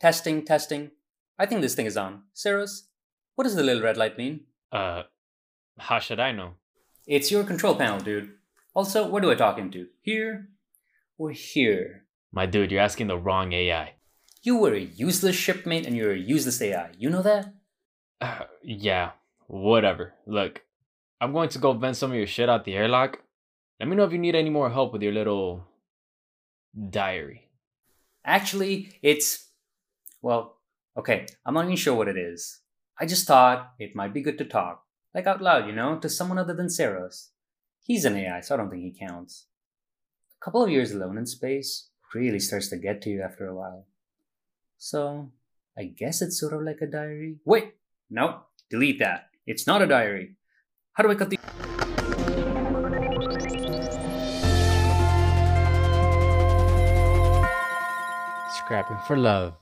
Testing, testing. I think this thing is on. Saros, what does the little red light mean? Uh, how should I know? It's your control panel, dude. Also, where do I talk into? Here or here? My dude, you're asking the wrong AI. You were a useless shipmate and you're a useless AI. You know that? Uh, yeah, whatever. Look, I'm going to go vent some of your shit out the airlock. Let me know if you need any more help with your little diary. Actually, it's. Well, okay, I'm not even sure what it is. I just thought it might be good to talk, like out loud, you know, to someone other than Saros. He's an AI, so I don't think he counts. A couple of years alone in space really starts to get to you after a while. So, I guess it's sort of like a diary. Wait! No, delete that. It's not a diary. How do I cut the. Scrapping for love.